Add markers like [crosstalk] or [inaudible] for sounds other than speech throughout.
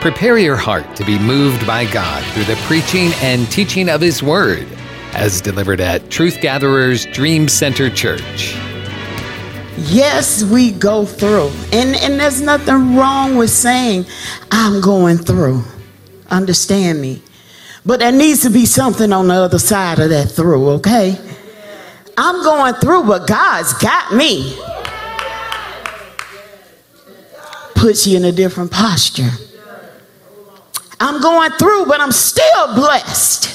Prepare your heart to be moved by God through the preaching and teaching of His Word, as delivered at Truth Gatherers Dream Center Church. Yes, we go through. And, and there's nothing wrong with saying, I'm going through. Understand me. But there needs to be something on the other side of that through, okay? I'm going through, but God's got me. Puts you in a different posture. I'm going through, but I'm still blessed.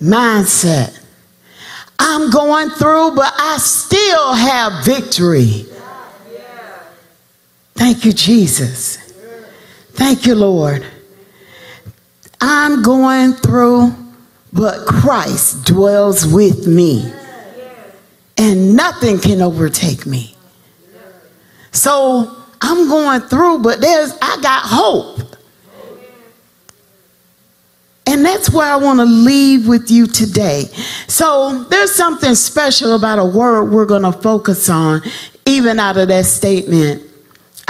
Mindset. I'm going through, but I still have victory. Thank you, Jesus. Thank you, Lord. I'm going through, but Christ dwells with me. And nothing can overtake me. So I'm going through, but there's I got hope. And that's where I want to leave with you today. So there's something special about a word we're going to focus on, even out of that statement.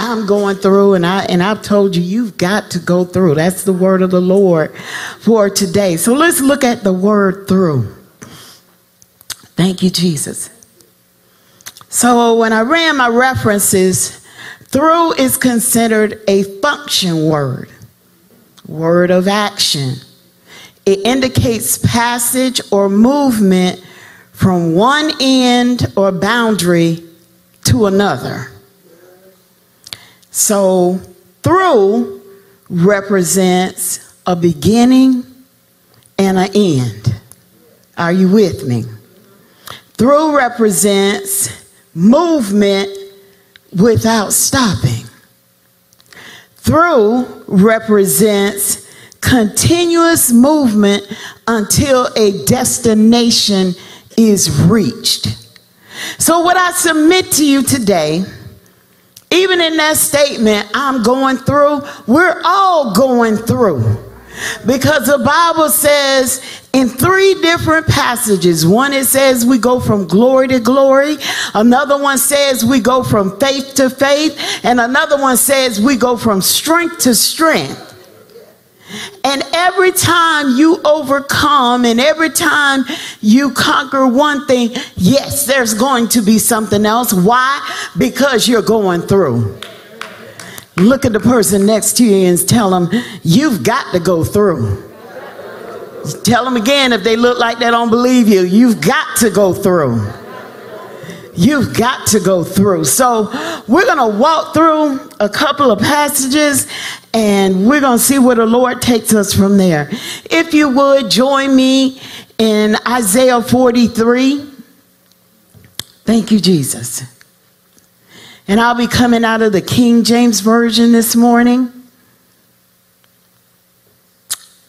I'm going through, and I and I've told you you've got to go through. That's the word of the Lord for today. So let's look at the word through. Thank you, Jesus. So when I ran my references, through is considered a function word, word of action. It indicates passage or movement from one end or boundary to another. So, through represents a beginning and an end. Are you with me? Through represents movement without stopping. Through represents continuous movement until a destination is reached. So, what I submit to you today even in that statement, I'm going through, we're all going through. Because the Bible says in three different passages one it says we go from glory to glory, another one says we go from faith to faith, and another one says we go from strength to strength. And every time you overcome and every time you conquer one thing, yes, there's going to be something else. Why? Because you're going through. Look at the person next to you and tell them, you've got to go through. Tell them again if they look like they don't believe you, you've got to go through. You've got to go through. So, we're going to walk through a couple of passages and we're going to see where the Lord takes us from there. If you would join me in Isaiah 43. Thank you, Jesus. And I'll be coming out of the King James Version this morning.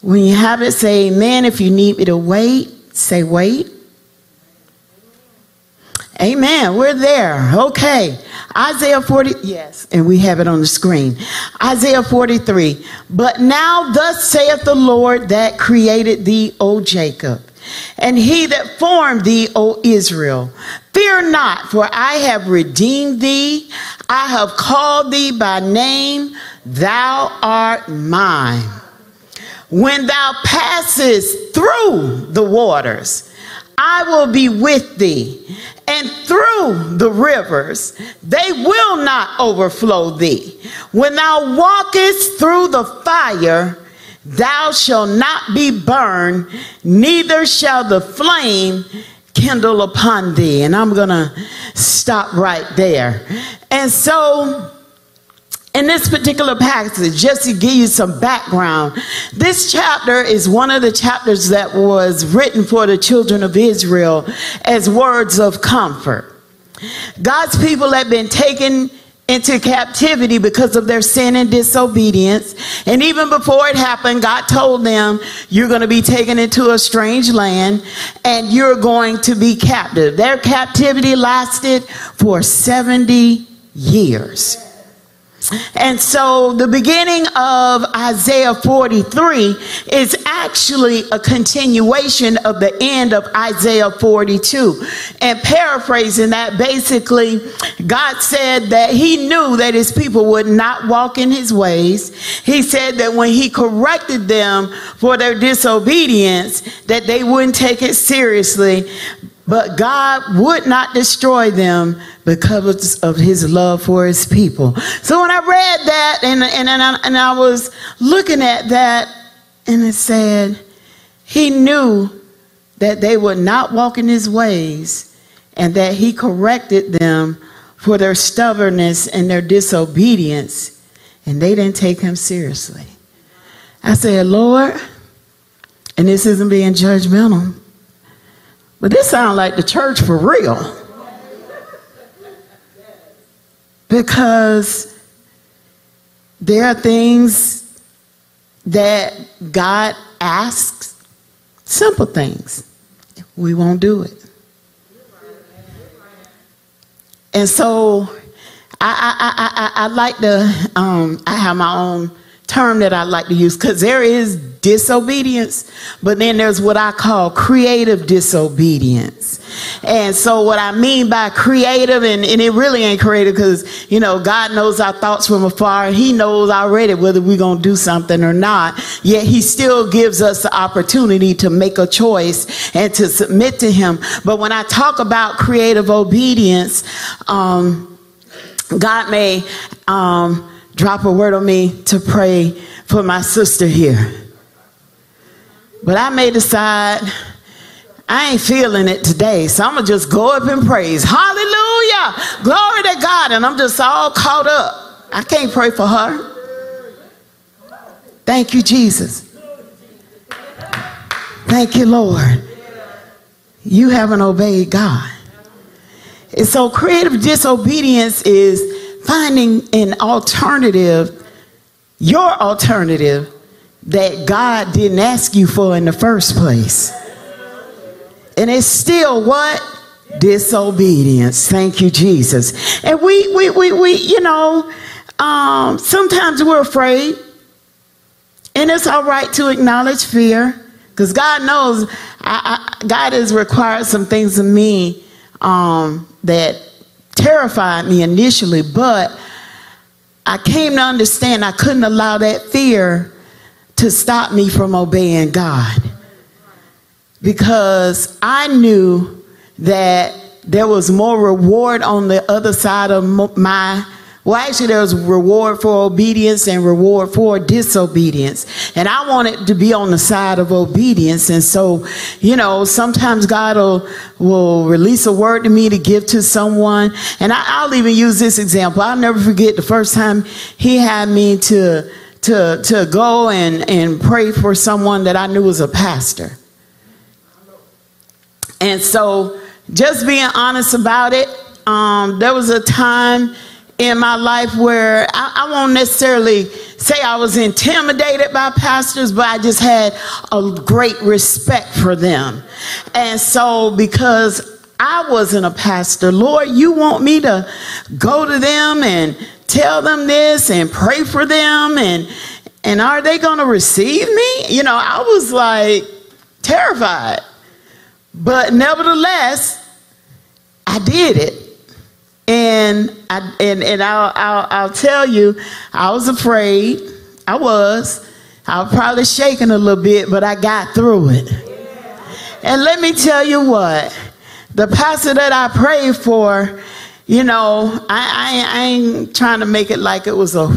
When you have it, say amen. If you need me to wait, say wait. Amen. We're there. Okay. Isaiah 40, yes, and we have it on the screen. Isaiah 43. But now, thus saith the Lord that created thee, O Jacob, and he that formed thee, O Israel. Fear not, for I have redeemed thee. I have called thee by name. Thou art mine. When thou passest through the waters, I will be with thee, and through the rivers, they will not overflow thee. When thou walkest through the fire, thou shalt not be burned, neither shall the flame kindle upon thee. And I'm going to stop right there. And so, in this particular passage, just to give you some background, this chapter is one of the chapters that was written for the children of Israel as words of comfort. God's people had been taken into captivity because of their sin and disobedience. And even before it happened, God told them, You're going to be taken into a strange land and you're going to be captive. Their captivity lasted for 70 years. And so the beginning of Isaiah 43 is actually a continuation of the end of Isaiah 42. And paraphrasing that, basically, God said that He knew that His people would not walk in His ways. He said that when He corrected them for their disobedience, that they wouldn't take it seriously. But God would not destroy them because of his love for his people. So when I read that and, and, and, I, and I was looking at that, and it said, He knew that they would not walk in his ways and that he corrected them for their stubbornness and their disobedience, and they didn't take him seriously. I said, Lord, and this isn't being judgmental. But this sounds like the church for real. Because there are things that God asks, simple things. We won't do it. And so I, I, I, I, like to, um, I have my own term that I like to use because there is disobedience, but then there's what I call creative disobedience. And so what I mean by creative, and, and it really ain't creative because, you know, God knows our thoughts from afar he knows already whether we're going to do something or not. Yet he still gives us the opportunity to make a choice and to submit to him. But when I talk about creative obedience, um, God may, um, drop a word on me to pray for my sister here. But I may decide I ain't feeling it today, so I'm gonna just go up and praise. Hallelujah! Glory to God. And I'm just all caught up. I can't pray for her. Thank you, Jesus. Thank you, Lord. You haven't obeyed God. And so creative disobedience is finding an alternative, your alternative, that God didn't ask you for in the first place. And it's still what? Disobedience. Thank you, Jesus. And we, we, we, we you know, um, sometimes we're afraid. And it's all right to acknowledge fear. Because God knows I, I, God has required some things of me um, that terrified me initially, but I came to understand I couldn't allow that fear to stop me from obeying God. Because I knew that there was more reward on the other side of my well, actually, there's reward for obedience and reward for disobedience. And I wanted to be on the side of obedience. And so, you know, sometimes God will, will release a word to me to give to someone. And I, will even use this example. I'll never forget the first time he had me to, to, to go and, and pray for someone that I knew was a pastor. And so, just being honest about it, um, there was a time in my life where I, I, won't necessarily say I was intimidated by pastors, but I just had a great respect for them. And so, because I wasn't a pastor, Lord, you want me to go to them and tell them this and pray for them and and are they going to receive me? You know, I was like terrified. But nevertheless, I did it. And I and, and I'll, I'll I'll tell you, I was afraid. I was. I was probably shaking a little bit, but I got through it. And let me tell you what, the pastor that I prayed for, you know, I, I, I ain't trying to make it like it was a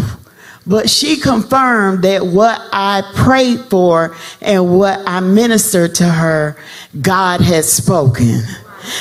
but she confirmed that what I prayed for and what I ministered to her, God had spoken.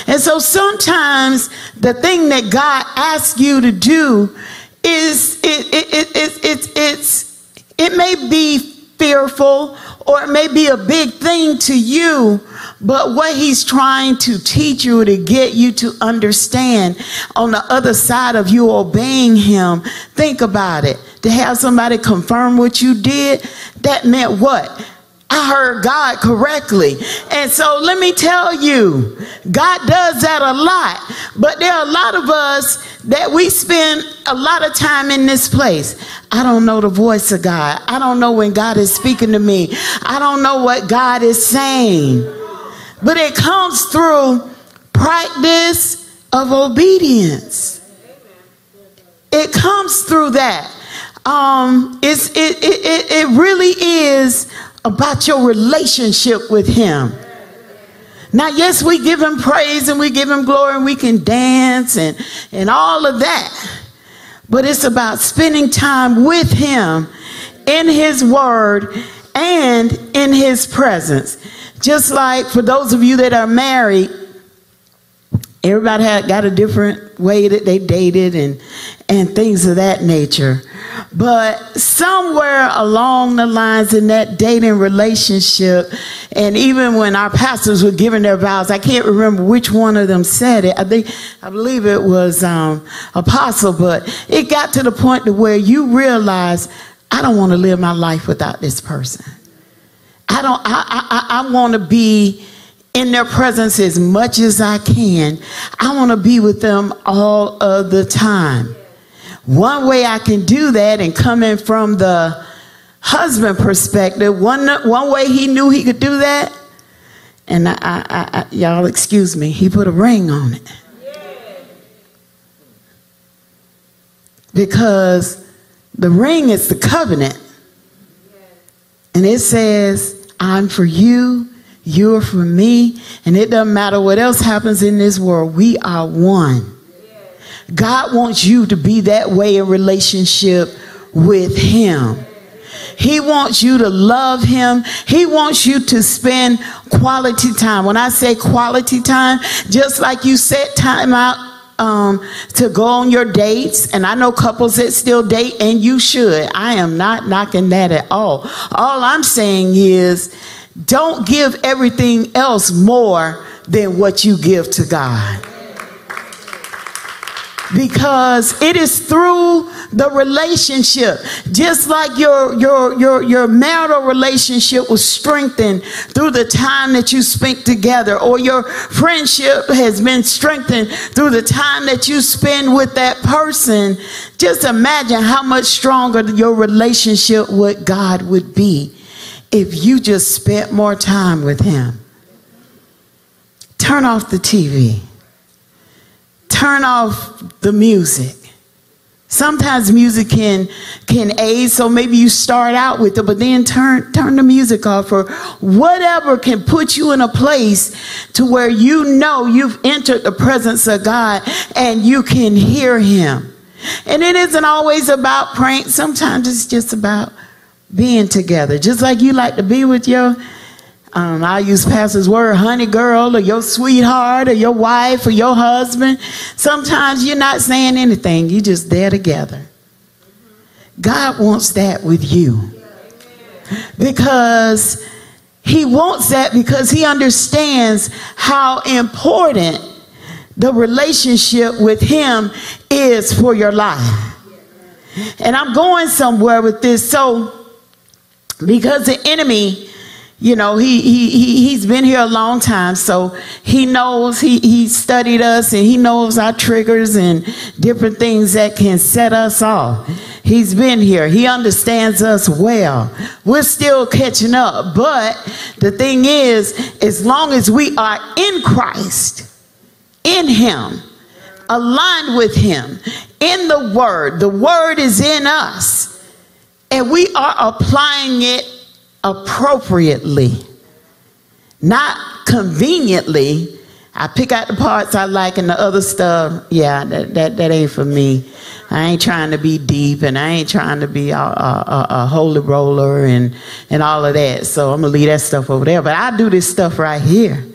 And so sometimes the thing that God asks you to do is it, it, it, it, it, it's, it may be fearful or it may be a big thing to you, but what he's trying to teach you to get you to understand on the other side of you obeying him, think about it. To have somebody confirm what you did, that meant what? I heard God correctly. And so let me tell you, God does that a lot. But there are a lot of us that we spend a lot of time in this place. I don't know the voice of God. I don't know when God is speaking to me. I don't know what God is saying. But it comes through practice of obedience. It comes through that. Um, it's, it, it, it, it really is about your relationship with Him. Now, yes, we give him praise and we give him glory and we can dance and, and all of that. But it's about spending time with him in his word and in his presence. Just like for those of you that are married, everybody had got a different way that they dated and and things of that nature. But somewhere along the lines in that dating relationship, and even when our pastors were giving their vows, I can't remember which one of them said it. I think I believe it was um, Apostle, but it got to the point to where you realize I don't want to live my life without this person. I don't. I I, I want to be in their presence as much as I can. I want to be with them all of the time. One way I can do that and coming from the husband perspective, one, one way he knew he could do that, and I, I, I, y'all excuse me, he put a ring on it. Because the ring is the covenant. And it says, I'm for you, you're for me, and it doesn't matter what else happens in this world, we are one. God wants you to be that way in relationship with Him. He wants you to love him. He wants you to spend quality time. When I say quality time, just like you set time out um, to go on your dates, and I know couples that still date, and you should. I am not knocking that at all. All I'm saying is don't give everything else more than what you give to God. Because it is through the relationship. Just like your your your your marital relationship was strengthened through the time that you spent together or your friendship has been strengthened through the time that you spend with that person just imagine how much stronger your relationship with God would be if you just spent more time with him turn off the TV turn off the music. Sometimes music can can aid, so maybe you start out with it, but then turn turn the music off or whatever can put you in a place to where you know you've entered the presence of God and you can hear him. And it isn't always about praying. Sometimes it's just about being together. Just like you like to be with your um, I use pastor's word, honey girl, or your sweetheart, or your wife, or your husband. Sometimes you're not saying anything, you're just there together. God wants that with you. Because He wants that because He understands how important the relationship with Him is for your life. And I'm going somewhere with this. So, because the enemy you know he, he he he's been here a long time so he knows he he studied us and he knows our triggers and different things that can set us off. He's been here. He understands us well. We're still catching up but the thing is as long as we are in christ in him aligned with him in the word the word is in us and we are applying it appropriately, not conveniently. I pick out the parts I like and the other stuff, yeah, that, that, that ain't for me. I ain't trying to be deep and I ain't trying to be a, a, a, holy roller and, and all of that. So I'm going to leave that stuff over there. But I do this stuff right here.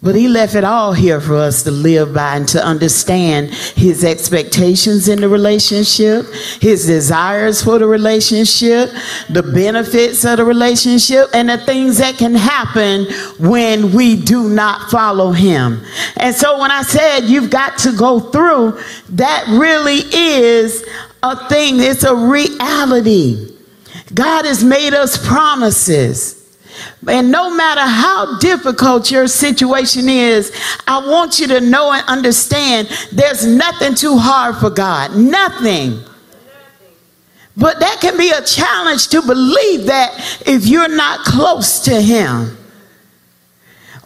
But he left it all here for us to live by and to understand his expectations in the relationship, his desires for the relationship, the benefits of the relationship, and the things that can happen when we do not follow him. And so when I said you've got to go through, that really is a thing, it's a reality. God has made us promises. And no matter how difficult your situation is, I want you to know and understand there's nothing too hard for God. Nothing. But that can be a challenge to believe that if you're not close to Him.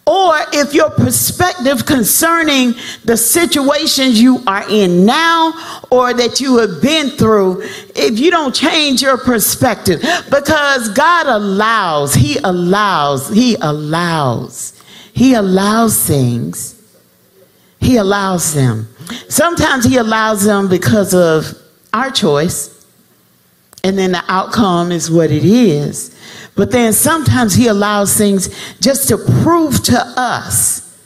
Or if your perspective concerning the situations you are in now or that you have been through, if you don't change your perspective, because God allows, He allows, He allows, He allows things. He allows them. Sometimes He allows them because of our choice, and then the outcome is what it is. But then sometimes he allows things just to prove to us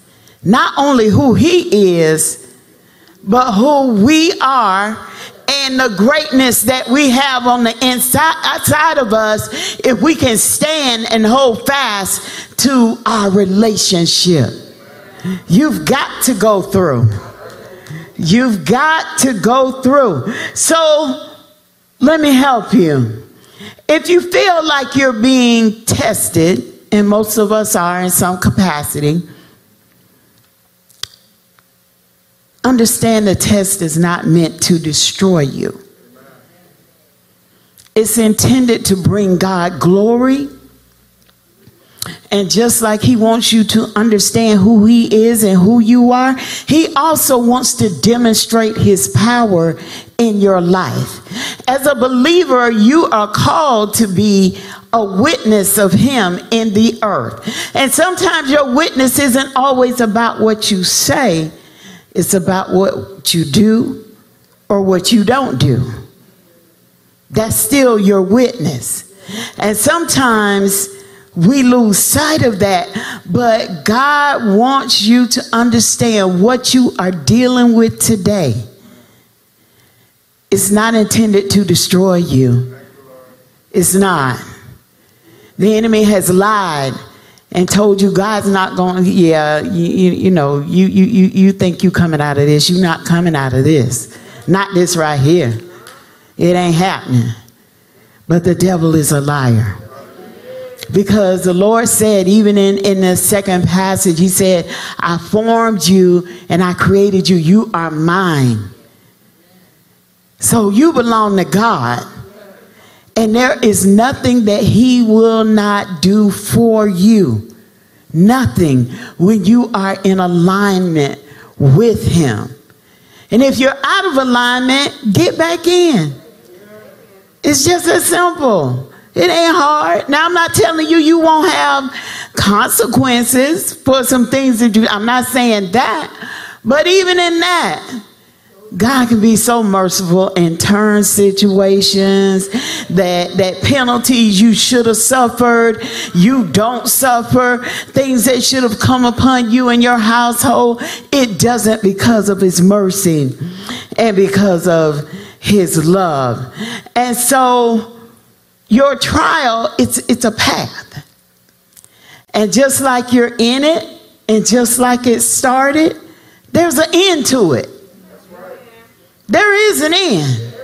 not only who he is, but who we are and the greatness that we have on the inside outside of us if we can stand and hold fast to our relationship. You've got to go through. You've got to go through. So let me help you. If you feel like you're being tested, and most of us are in some capacity, understand the test is not meant to destroy you. It's intended to bring God glory. And just like he wants you to understand who he is and who you are, he also wants to demonstrate his power in your life. As a believer, you are called to be a witness of Him in the earth. And sometimes your witness isn't always about what you say, it's about what you do or what you don't do. That's still your witness. And sometimes we lose sight of that, but God wants you to understand what you are dealing with today it's not intended to destroy you. It's not. The enemy has lied and told you God's not going, yeah, you, you, you know, you, you, you think you coming out of this. You're not coming out of this. Not this right here. It ain't happening. But the devil is a liar. Because the Lord said, even in, in the second passage, He said, I formed you and I created you. You are mine. So you belong to God. And there is nothing that He will not do for you. Nothing when you are in alignment with Him. And if you're out of alignment, get back in. It's just as simple. It ain't hard. Now, I'm not telling you you won't have consequences for some things that you, I'm not saying that. But even in that, God can be so merciful and turn situations that that penalties you should have suffered, you don't suffer, things that should have come upon you and your household, it doesn't because of his mercy and because of his love. And so your trial it's it's a path. And just like you're in it and just like it started, there's an end to it. There is an end.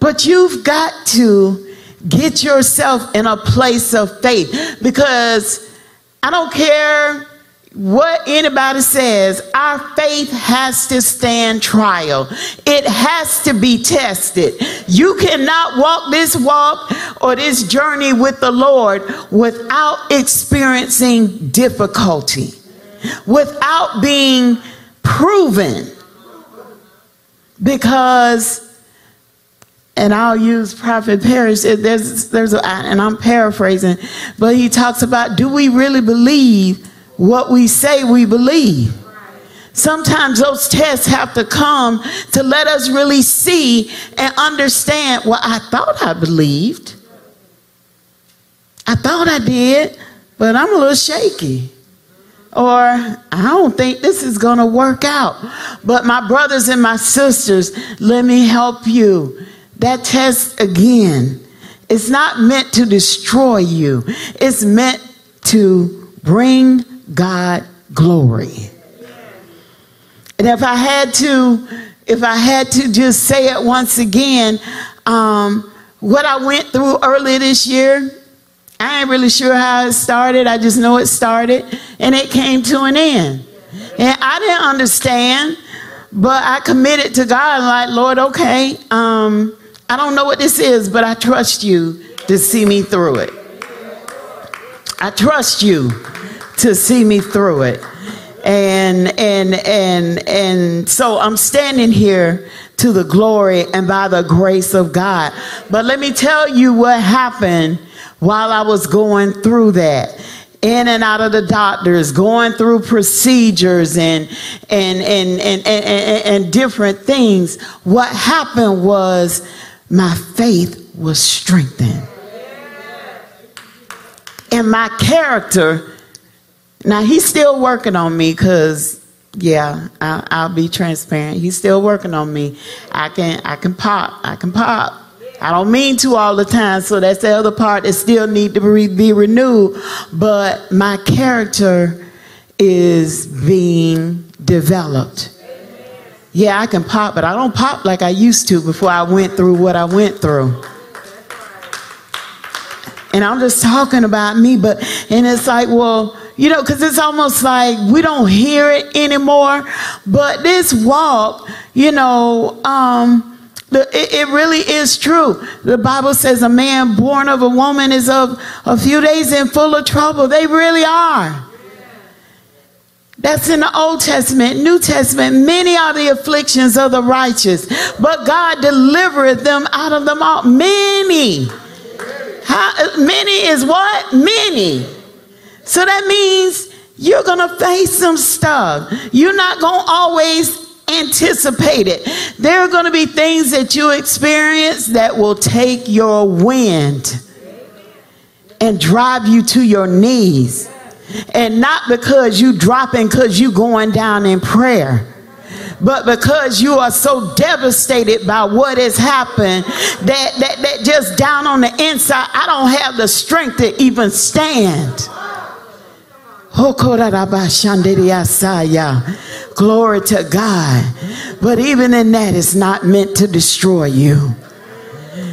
But you've got to get yourself in a place of faith because I don't care what anybody says, our faith has to stand trial. It has to be tested. You cannot walk this walk or this journey with the Lord without experiencing difficulty, without being proven because and I'll use Prophet Parrish. There's, there's a, and I'm paraphrasing, but he talks about do we really believe what we say we believe? Sometimes those tests have to come to let us really see and understand. Well, I thought I believed. I thought I did, but I'm a little shaky or I don't think this is going to work out. But my brothers and my sisters, let me help you. That test again, it's not meant to destroy you. It's meant to bring God glory. And if I had to, if I had to just say it once again, um, what I went through earlier this year, I ain't really sure how it started. I just know it started and it came to an end. And I didn't understand, but I committed to God, like, Lord, okay, um, I don't know what this is, but I trust you to see me through it. I trust you to see me through it. And and and and so I'm standing here to the glory and by the grace of God. But let me tell you what happened while I was going through that in and out of the doctors, going through procedures and and and and, and, and, and different things. What happened was my faith was strengthened. And my character, now he's still working on me because yeah, I'll, I'll, be transparent. He's still working on me. I can I can pop. I can pop. I don't mean to all the time, so that's the other part that still need to be renewed. But my character is being developed. Yeah, I can pop, but I don't pop like I used to before I went through what I went through. And I'm just talking about me, but, and it's like, well, you know, because it's almost like we don't hear it anymore. But this walk, you know, um, the, it, it, really is true. The Bible says a man born of a woman is of a few days and full of trouble. They really are. That's in the Old Testament, New Testament. Many are the afflictions of the righteous, but God delivereth them out of them all. Many. How, many is what? Many. So that means you're going to face some stuff. You're not going to always anticipate it. There are going to be things that you experience that will take your wind and drive you to your knees. And not because you dropping because you going down in prayer but because you are so devastated by what has happened that, that, that just down on the inside, I don't have the strength to even stand. Glory to God. But even in that, it's not meant to destroy you.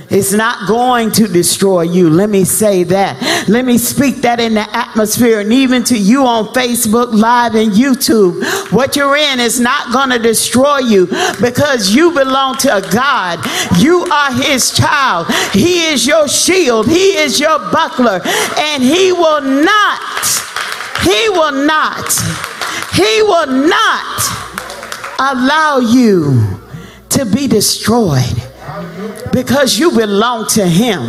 It's not going to destroy you. Let me say that. Let me speak that in the atmosphere and even to you on Facebook Live and YouTube. What you're in is not going to destroy you because you belong to God. You are His child. He is your shield. He is your buckler. And He will not, He will not, He will not allow you to be destroyed because you belong to him.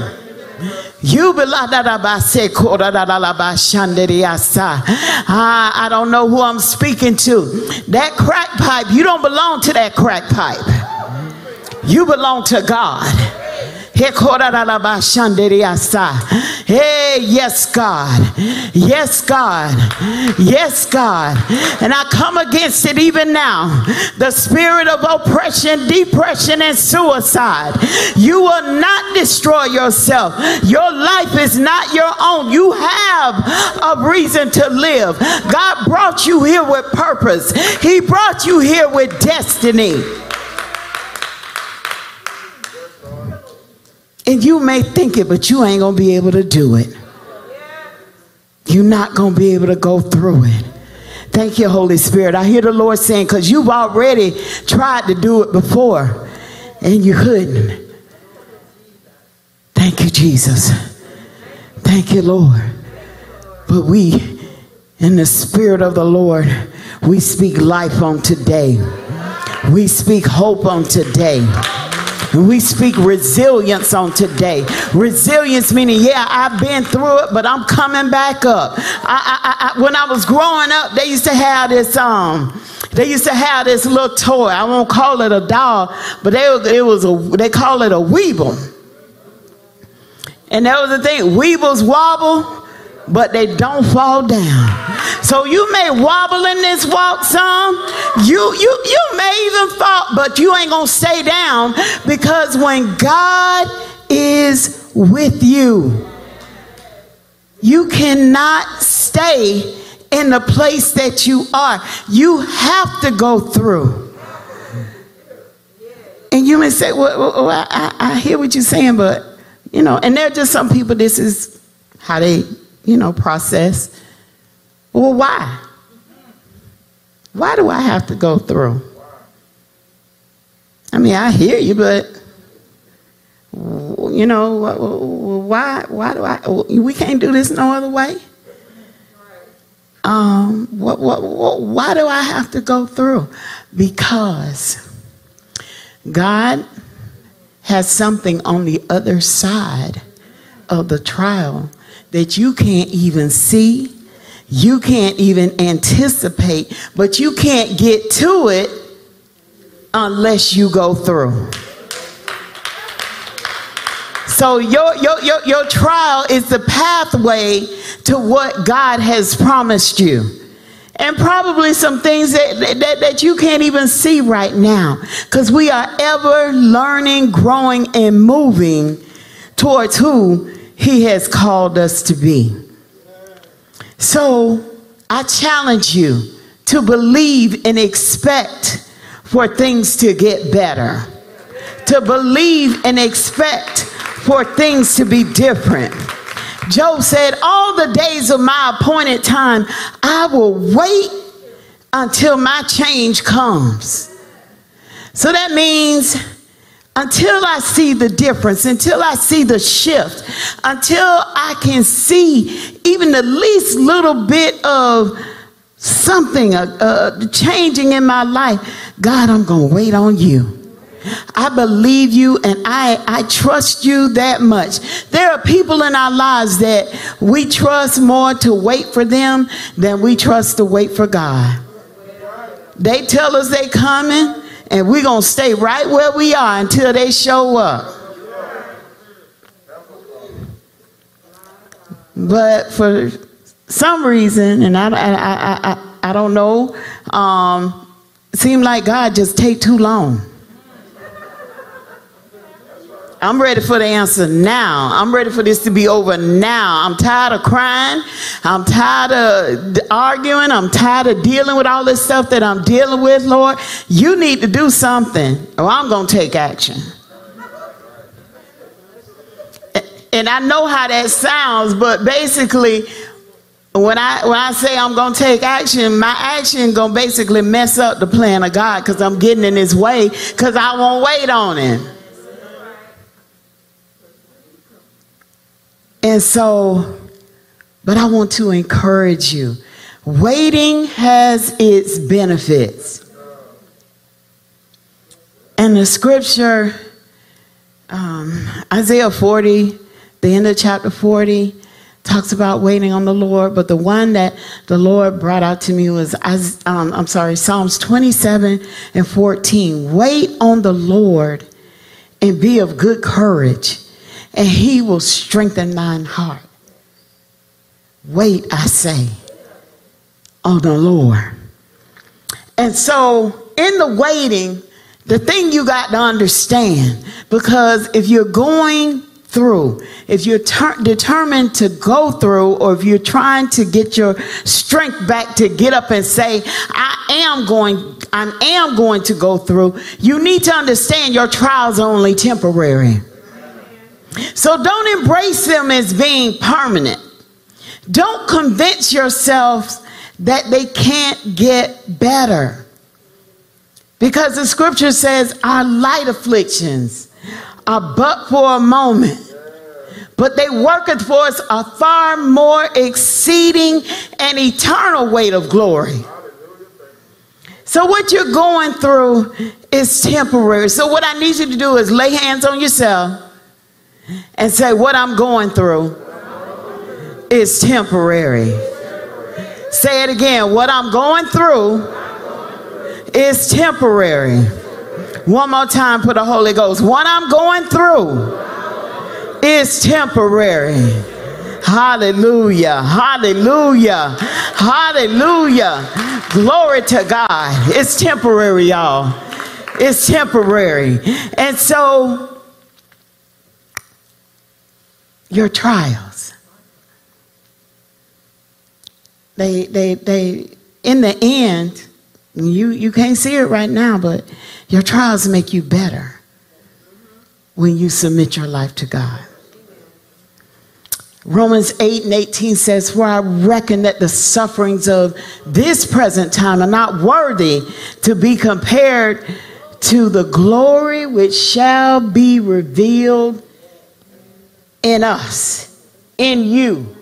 You belong. I don't know who I'm speaking to. That crack pipe, you don't belong to that crack pipe. You belong to God. Hey, yes, God. Yes, God. Yes, God. And I come against it even now. The spirit of oppression, depression, and suicide. You will not destroy yourself. Your life is not your own. You have a reason to live. God brought you here with purpose, He brought you here with destiny. And you may think it, but you ain't going to be able to do it. You're not going to be able to go through it. Thank you, Holy Spirit. I hear the Lord saying, because you've already tried to do it before and you couldn't. Thank you, Jesus. Thank you, Lord. But we, in the Spirit of the Lord, we speak life on today. We speak hope on today. We speak resilience on today. Resilience meaning, yeah, I've been through it, but I'm coming back up. I, I, I, when I was growing up, they used to have this um, they used to have this little toy. I won't call it a doll, but they, it was a they call it a weeble. And that was the thing. Weebles wobble, but they don't fall down. So you may wobble in this walk some. You you you may even fall, but you ain't gonna stay down because when God is with you, you cannot stay in the place that you are. You have to go through. And you may say, well, well I, I hear what you're saying, but, you know, and there are just some people this is how they, you know, process. Well, why? Why do I have to go through? I mean, I hear you, but you know, why? Why do I? We can't do this no other way. Um, what, what, what, why do I have to go through? Because God has something on the other side of the trial that you can't even see, you can't even anticipate, but you can't get to it unless you go through. So your, your, your, your trial is the pathway to what God has promised you. And probably some things that, that, that you can't even see right now. Because we are ever learning, growing, and moving towards who He has called us to be. So I challenge you to believe and expect for things to get better, to believe and expect for things to be different. Job said, All the days of my appointed time, I will wait until my change comes. So that means until I see the difference, until I see the shift, until I can see even the least little bit of something uh, uh, changing in my life, God, I'm going to wait on you. I believe you and I, I trust you that much. There are people in our lives that we trust more to wait for them than we trust to wait for God. They tell us they coming and we're going to stay right where we are until they show up. But for some reason, and I, I, I, I, I don't know, um, seemed like God just take too long. I'm ready for the answer now. I'm ready for this to be over now. I'm tired of crying. I'm tired of arguing. I'm tired of dealing with all this stuff that I'm dealing with, Lord. You need to do something, or I'm going to take action. And I know how that sounds, but basically, when I when I say I'm gonna take action, my action gonna basically mess up the plan of God because I'm getting in His way because I won't wait on Him. And so, but I want to encourage you. Waiting has its benefits. And the scripture, um, Isaiah 40, the end of chapter 40, talks about waiting on the Lord. But the one that the Lord brought out to me was, um, I'm sorry, Psalms 27 and 14. Wait on the Lord and be of good courage and he will strengthen mine heart. Wait, I say, on the Lord. And so, in the waiting, the thing you got to understand, because if you're going through, if you're ter- determined to go through, or if you're trying to get your strength back to get up and say, I am going, I am going to go through, you need to understand your trials are only temporary. So don't embrace them as being permanent. Don't convince yourselves that they can't get better. Because the scripture says our light afflictions are but for a moment, but they worketh for us a far more exceeding and eternal weight of glory. So, what you're going through is temporary. So, what I need you to do is lay hands on yourself and say, What I'm going through is temporary. Say it again. What I'm going through is temporary. One more time for the Holy Ghost. What I'm going through is temporary. Hallelujah. Hallelujah. Hallelujah. Glory to God. It's temporary, y'all. It's temporary. And so your trials. They, they, they, in the end, you, you can't see it right now, but your trials make you better when you submit your life to God. Romans 8 and 18 says, For I reckon that the sufferings of this present time are not worthy to be compared to the glory which shall be revealed in us, in you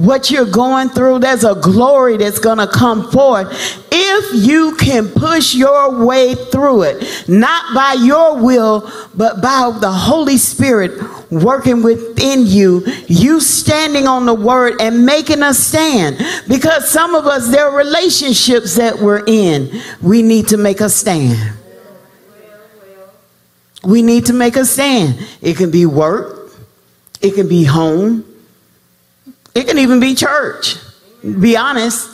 what you're going through, there's a glory that's going to come forth if you can push your way through it, not by your will, but by the Holy Spirit working within you, you standing on the word and making a stand. Because some of us, there are relationships that we're in, we need to make a stand. We need to make a stand. It can be work, it can be home, it can even be church. Be honest.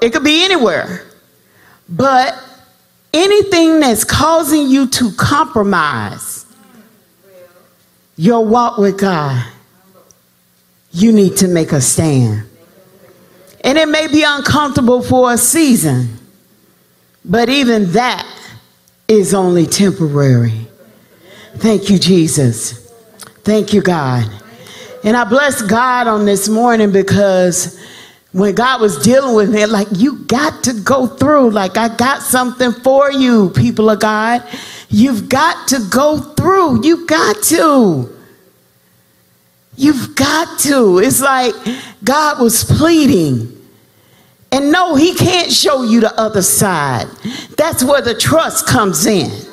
It could be anywhere. But anything that's causing you to compromise your walk with God, you need to make a stand. And it may be uncomfortable for a season, but even that is only temporary. Thank you, Jesus. Thank you, God. And I bless God on this morning because when God was dealing with me, like, you got to go through. Like, I got something for you, people of God. You've got to go through. You've got to. You've got to. It's like God was pleading. And no, He can't show you the other side. That's where the trust comes in.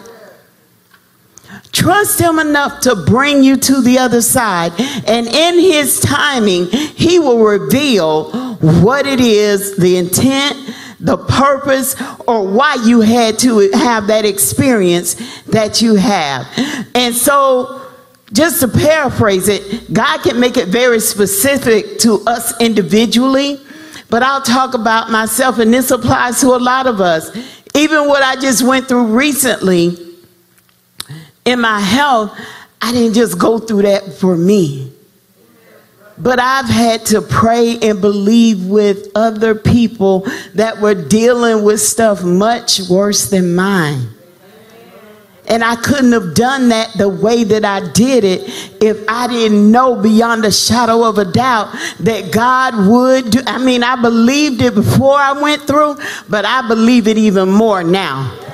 Trust Him enough to bring you to the other side. And in His timing, He will reveal what it is, the intent, the purpose, or why you had to have that experience that you have. And so, just to paraphrase it, God can make it very specific to us individually, but I'll talk about myself, and this applies to a lot of us. Even what I just went through recently in my health, I didn't just go through that for me. But I've had to pray and believe with other people that were dealing with stuff much worse than mine. And I couldn't have done that the way that I did it if I didn't know beyond a shadow of a doubt that God would do. I mean, I believed it before I went through, but I believe it even more now.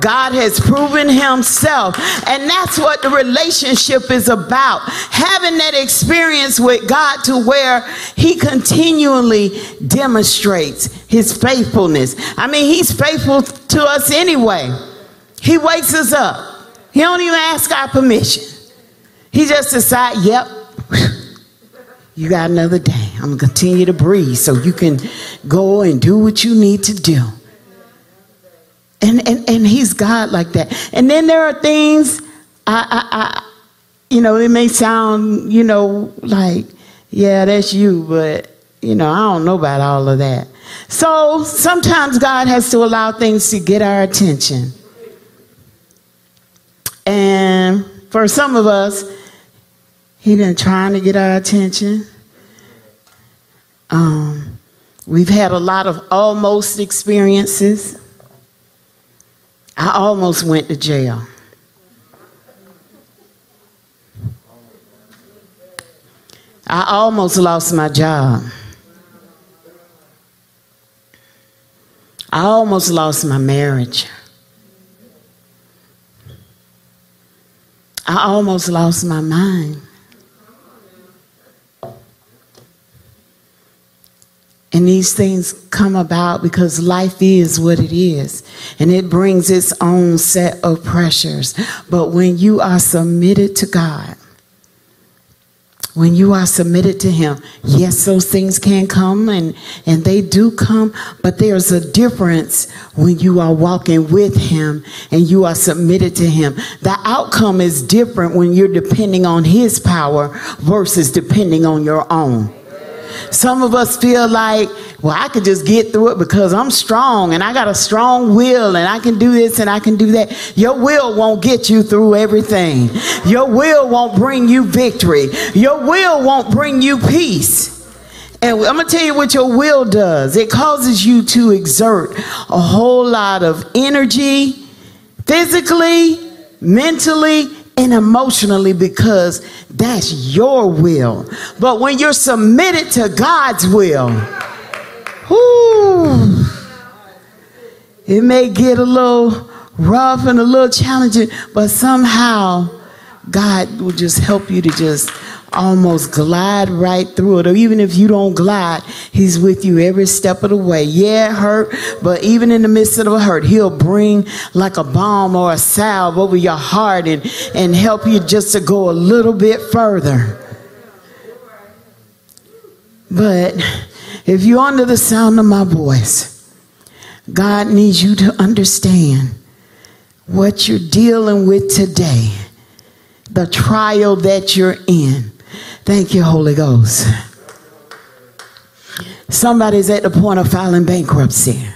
God has proven himself. And that's what the relationship is about. Having that experience with God to where he continually demonstrates his faithfulness. I mean, he's faithful to us anyway. He wakes us up. He don't even ask our permission. He just decides, yep, [sighs] you got another day. I'm going to continue to breathe so you can go and do what you need to do. And, and, and he's God like that. And then there are things, I, I, I, you know, it may sound, you know, like, yeah, that's you, but, you know, I don't know about all of that. So sometimes God has to allow things to get our attention. And for some of us, he been trying to get our attention. Um, we've had a lot of almost experiences. I almost went to jail. I almost lost my job. I almost lost my marriage. I almost lost my mind. And these things come about because life is what it is. And it brings its own set of pressures. But when you are submitted to God, when you are submitted to him yes those things can come and and they do come but there's a difference when you are walking with him and you are submitted to him the outcome is different when you're depending on his power versus depending on your own some of us feel like, well, I could just get through it because I'm strong and I got a strong will and I can do this and I can do that. Your will won't get you through everything. Your will won't bring you victory. Your will won't bring you peace. And I'm going to tell you what your will does. It causes you to exert a whole lot of energy, physically, mentally, and emotionally because that's your will. But when you're submitted to God's will, whoo, it may get a little rough and a little challenging, but somehow God will just help you to just almost glide right through it. Or even if you don't glide, He's with you every step of the way. Yeah, hurt, but even in the midst of the hurt, He'll bring like a balm or a salve over your heart and, and help you just to go a little bit further. But if you're under the sound of my voice, God needs you to understand what you're dealing with today, the trial that you're in. Thank you, Holy Ghost. Somebody's at the point of filing bankruptcy.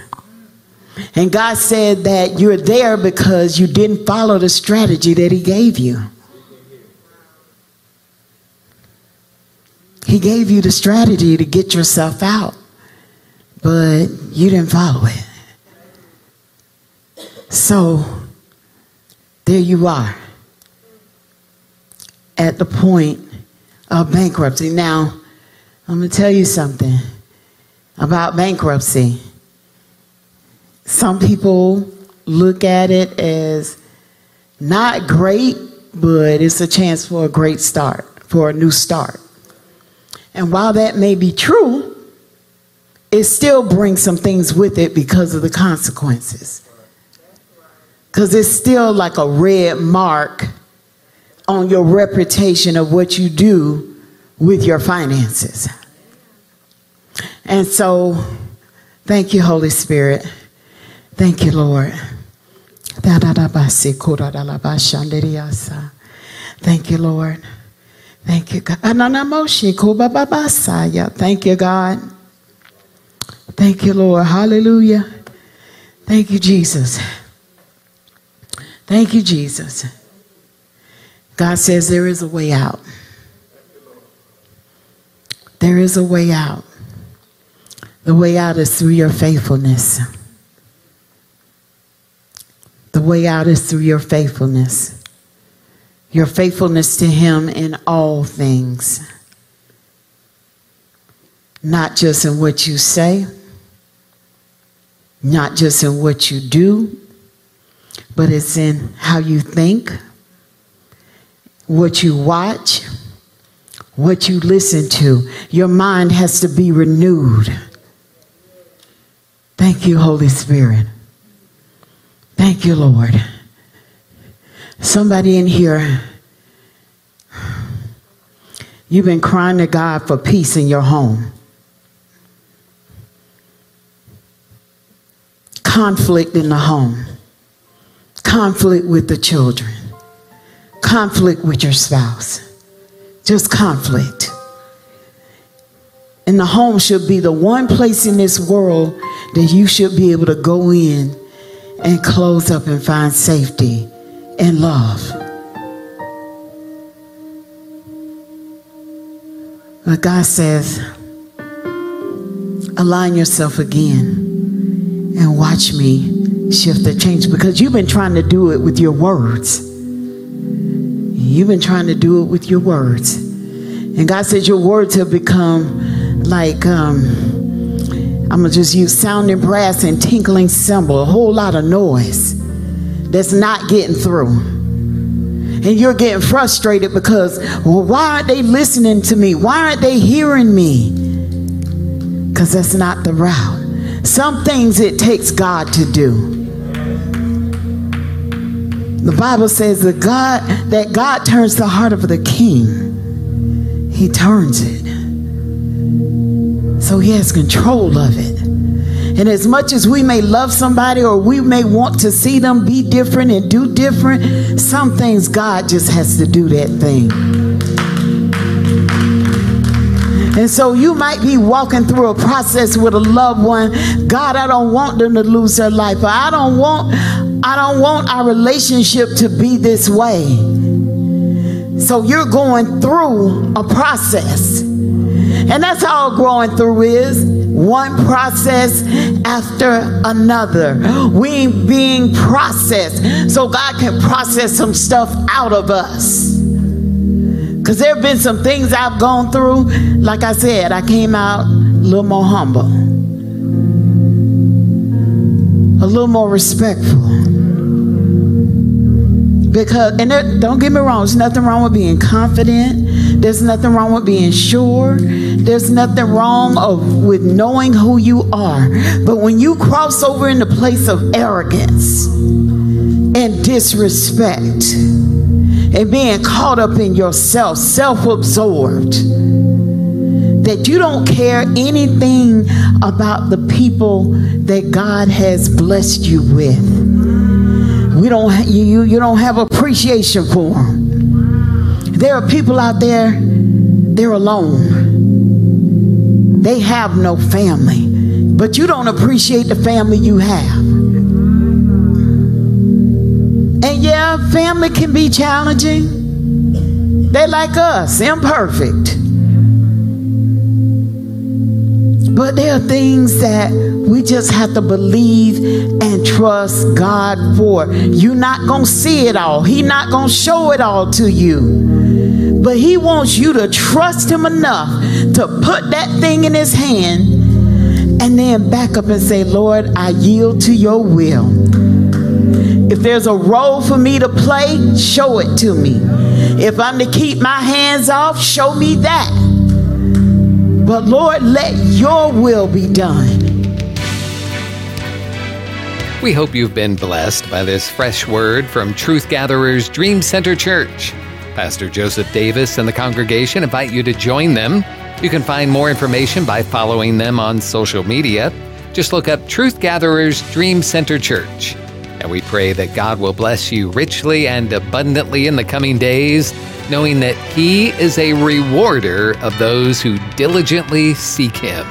And God said that you're there because you didn't follow the strategy that He gave you. He gave you the strategy to get yourself out, but you didn't follow it. So, there you are at the point of bankruptcy. Now, I'm going to tell you something about bankruptcy. Some people look at it as not great, but it's a chance for a great start, for a new start. And while that may be true, it still brings some things with it because of the consequences. Because it's still like a red mark on your reputation of what you do with your finances. And so, thank you, Holy Spirit. Thank you, Lord. Thank you, Lord. Thank you, God. Thank you, God. Thank you, Lord. Hallelujah. Thank you, Jesus. Thank you, Jesus. God says there is a way out. There is a way out. The way out is through your faithfulness. The way out is through your faithfulness. Your faithfulness to Him in all things. Not just in what you say, not just in what you do, but it's in how you think what you watch, what you listen to. Your mind has to be renewed. Thank you, Holy Spirit. Thank you, Lord. Somebody in here, you've been crying to God for peace in your home. Conflict in the home, conflict with the children conflict with your spouse, just conflict. And the home should be the one place in this world that you should be able to go in and close up and find safety and love. But God says, align yourself again and watch me shift the change because you've been trying to do it with your words. You've been trying to do it with your words. And God said your words have become like, um, I'm going to just use sounding brass and tinkling cymbal, a whole lot of noise that's not getting through. And you're getting frustrated because, well, why aren't they listening to me? Why aren't they hearing me? Because that's not the route. Some things it takes God to do. The Bible says that God that God turns the heart of the king. He turns it. So he has control of it. And as much as we may love somebody or we may want to see them be different and do different, some things God just has to do that thing. And so you might be walking through a process with a loved one. God, I don't want them to lose their life. I don't want I don't want our relationship to be this way. So you're going through a process. And that's all growing through is. one process after another. We being processed so God can process some stuff out of us. Because there have been some things I've gone through. Like I said, I came out a little more humble, a little more respectful. Because and there, don't get me wrong there's nothing wrong with being confident. There's nothing wrong with being sure. There's nothing wrong of, with knowing who you are. But when you cross over in the place of arrogance and disrespect and being caught up in yourself self-absorbed that you don't care anything about the people that God has blessed you with we don't you you don't have appreciation for them. There are people out there they're alone. They have no family, but you don't appreciate the family you have. And yeah, family can be challenging. They like us, imperfect. But there are things that we just have to believe and trust God for. You're not going to see it all. He's not going to show it all to you. But he wants you to trust him enough to put that thing in his hand and then back up and say, Lord, I yield to your will. If there's a role for me to play, show it to me. If I'm to keep my hands off, show me that. But Lord, let your will be done. We hope you've been blessed by this fresh word from Truth Gatherers Dream Center Church. Pastor Joseph Davis and the congregation invite you to join them. You can find more information by following them on social media. Just look up Truth Gatherers Dream Center Church. And we pray that God will bless you richly and abundantly in the coming days knowing that He is a rewarder of those who diligently seek Him.